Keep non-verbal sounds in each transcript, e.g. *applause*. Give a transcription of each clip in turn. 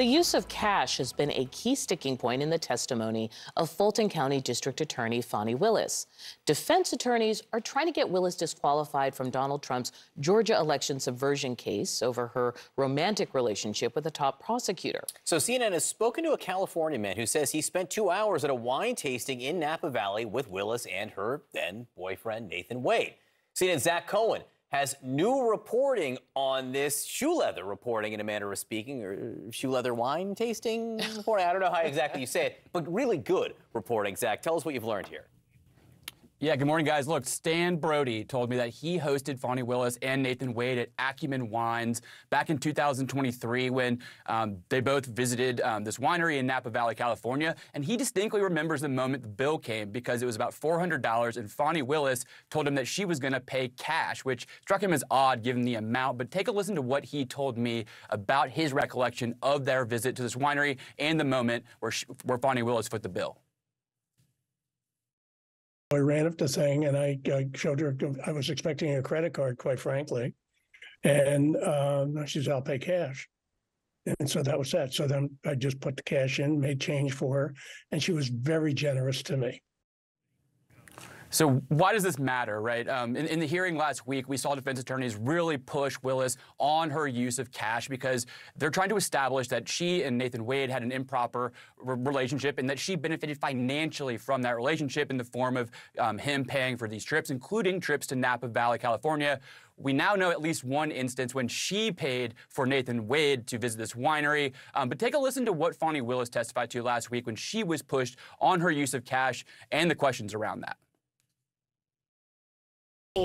The use of cash has been a key sticking point in the testimony of Fulton County District Attorney Fani Willis. Defense attorneys are trying to get Willis disqualified from Donald Trump's Georgia election subversion case over her romantic relationship with a top prosecutor. So CNN has spoken to a California man who says he spent two hours at a wine tasting in Napa Valley with Willis and her then boyfriend Nathan Wade. CNN's Zach Cohen has new reporting on this shoe leather reporting in a manner of speaking, or uh, shoe leather wine tasting *laughs* reporting. I don't know how exactly you say it, but really good reporting. Zach, tell us what you've learned here. Yeah, good morning, guys. Look, Stan Brody told me that he hosted Fani Willis and Nathan Wade at Acumen Wines back in 2023 when um, they both visited um, this winery in Napa Valley, California. And he distinctly remembers the moment the bill came because it was about $400, and Fani Willis told him that she was going to pay cash, which struck him as odd given the amount. But take a listen to what he told me about his recollection of their visit to this winery and the moment where, she, where Fani Willis foot the bill. I ran up the thing and I, I showed her, I was expecting a credit card, quite frankly. And um, she said, I'll pay cash. And so that was that. So then I just put the cash in, made change for her, and she was very generous to me. So why does this matter, right? Um, in, in, the hearing last week, we saw defense attorneys really push Willis on her use of cash because they're trying to establish that she and Nathan Wade had an improper re relationship and that she benefited financially from that relationship in the form of um, him paying for these trips, including trips to Napa Valley, California. We now know at least one instance when she paid for Nathan Wade to visit this winery. Um, but take a listen to what Fani Willis testified to last week when she was pushed on her use of cash and the questions around that.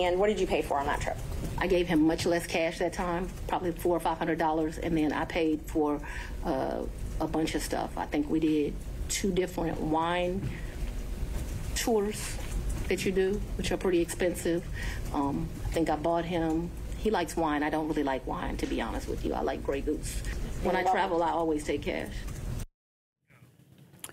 And what did you pay for on that trip? I gave him much less cash that time, probably four or five hundred dollars, and then I paid for uh, a bunch of stuff. I think we did two different wine tours that you do, which are pretty expensive. Um, I think I bought him. He likes wine. I don't really like wine, to be honest with you. I like Grey Goose. When I travel, I always take cash.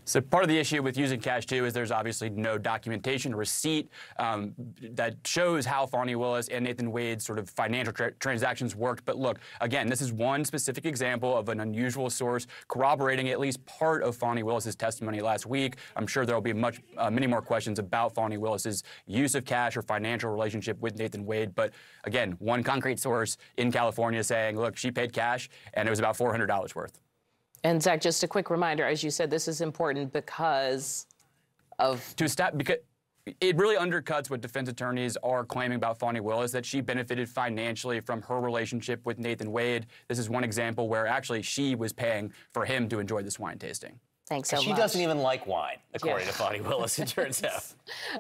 So part of the issue with using cash too is there's obviously no documentation, receipt um, that shows how Fani Willis and Nathan Wade's sort of financial tra transactions worked. But look, again, this is one specific example of an unusual source corroborating at least part of Fani Willis's testimony last week. I'm sure there will be much, uh, many more questions about Fani Willis's use of cash or financial relationship with Nathan Wade. But again, one concrete source in California saying, look, she paid cash and it was about $400 worth. And Zach, just a quick reminder, as you said, this is important because of to stop because it really undercuts what defense attorneys are claiming about Fani Willis that she benefited financially from her relationship with Nathan Wade. This is one example where actually she was paying for him to enjoy this wine tasting. Thanks so she much. She doesn't even like wine, according yeah. to Fani Willis, it turns *laughs* out.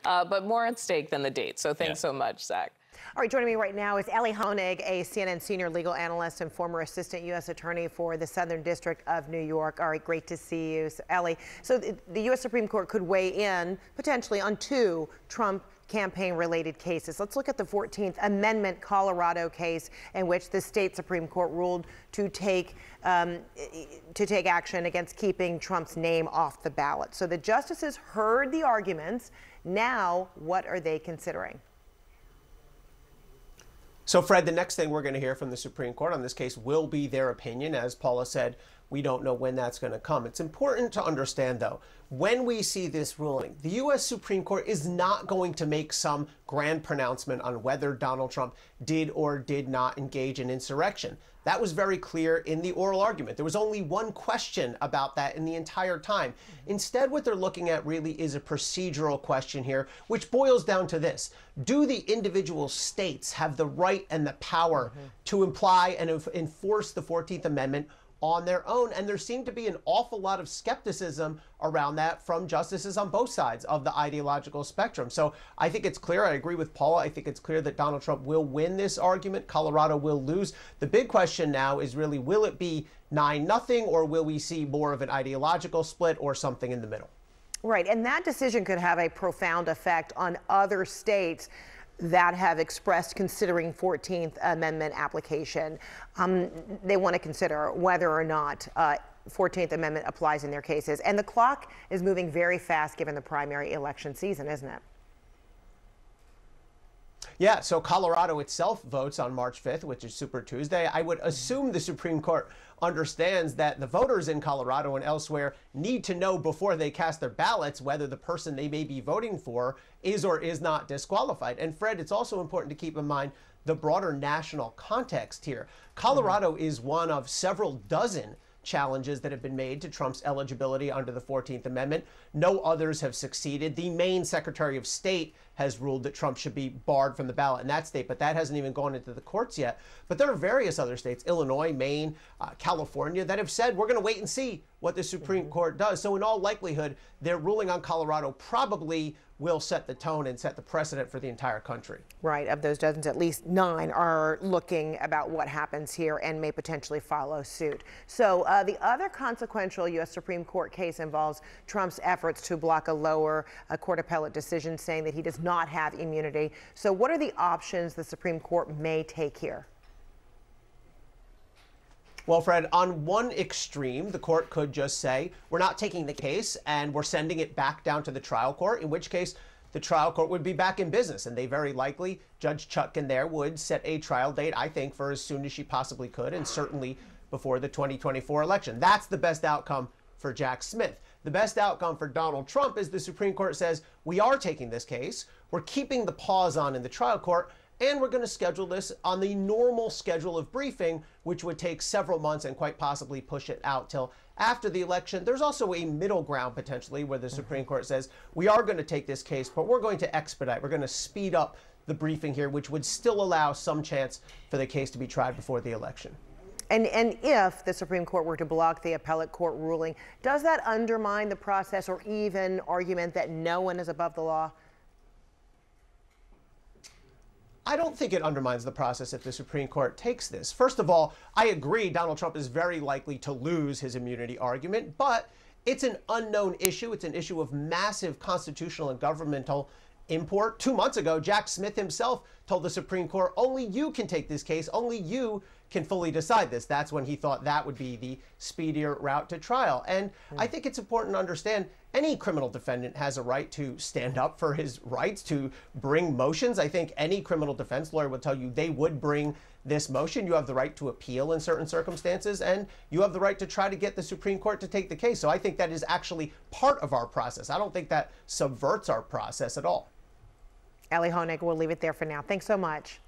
Uh, but more at stake than the date. So thanks yeah. so much, Zach. All right, joining me right now is Elie Honig, a CNN senior legal analyst and former assistant U.S. attorney for the Southern District of New York. All right, great to see you, so, Elie. So the U.S. Supreme Court could weigh in potentially on two Trump campaign related cases. Let's look at the 14th Amendment Colorado case in which the state Supreme Court ruled to take um, to take action against keeping Trump's name off the ballot. So the justices heard the arguments. Now, what are they considering? So, Fred, the next thing we're going to hear from the Supreme Court on this case will be their opinion. As Paula said, we don't know when that's going to come. It's important to understand, though, when we see this ruling, the U.S. Supreme Court is not going to make some grand pronouncement on whether Donald Trump did or did not engage in insurrection. That was very clear in the oral argument. There was only one question about that in the entire time. Instead, what they're looking at really is a procedural question here, which boils down to this Do the individual states have the right and the power mm -hmm. to imply and enforce the 14th Amendment? On their own. And there seemed to be an awful lot of skepticism around that from justices on both sides of the ideological spectrum. So I think it's clear. I agree with Paula. I think it's clear that Donald Trump will win this argument. Colorado will lose. The big question now is really will it be 9 nothing or will we see more of an ideological split or something in the middle? Right. And that decision could have a profound effect on other states that have expressed considering 14th Amendment application. Um, they want to consider whether or not uh, 14th Amendment applies in their cases. And the clock is moving very fast given the primary election season, isn't it? Yeah, so Colorado itself votes on March 5th, which is Super Tuesday. I would assume the Supreme Court understands that the voters in Colorado and elsewhere need to know before they cast their ballots whether the person they may be voting for is or is not disqualified. And Fred, it's also important to keep in mind the broader national context here. Colorado mm-hmm. is one of several dozen challenges that have been made to Trump's eligibility under the 14th Amendment. No others have succeeded. The Maine Secretary of State has ruled that Trump should be barred from the ballot in that state, but that hasn't even gone into the courts yet. But there are various other states, Illinois, Maine, uh, California, that have said we're going to wait and see what the Supreme mm-hmm. Court does. So, in all likelihood, their ruling on Colorado probably will set the tone and set the precedent for the entire country. Right. Of those dozens, at least nine are looking about what happens here and may potentially follow suit. So uh, the other consequential U.S. Supreme Court case involves Trump's efforts to block a lower uh, court appellate decision saying that he does not have immunity. So what are the options the Supreme Court may take here? Well, Fred, on one extreme, the court could just say, we're not taking the case and we're sending it back down to the trial court, in which case the trial court would be back in business. And they very likely, Judge Chutkan there would set a trial date, I think, for as soon as she possibly could, and certainly before the 2024 election. That's the best outcome for Jack Smith. The best outcome for Donald Trump is the Supreme Court says, we are taking this case, we're keeping the pause on in the trial court, and we're going to schedule this on the normal schedule of briefing, which would take several months and quite possibly push it out till after the election. There's also a middle ground potentially where the mm-hmm. Supreme Court says, we are going to take this case, but we're going to expedite, we're going to speed up the briefing here, which would still allow some chance for the case to be tried before the election. And, and if the Supreme Court were to block the appellate court ruling, does that undermine the process or even argument that no one is above the law? I don't think it undermines the process if the Supreme Court takes this. First of all, I agree Donald Trump is very likely to lose his immunity argument, but it's an unknown issue. It's an issue of massive constitutional and governmental import. Two months ago, Jack Smith himself told the Supreme Court, only you can take this case, only you can fully decide this. That's when he thought that would be the speedier route to trial. And mm. I think it's important to understand any criminal defendant has a right to stand up for his rights, to bring motions. I think any criminal defense lawyer would tell you they would bring this motion. You have the right to appeal in certain circumstances, and you have the right to try to get the Supreme Court to take the case. So I think that is actually part of our process. I don't think that subverts our process at all. Elie Honig, we'll leave it there for now. Thanks so much.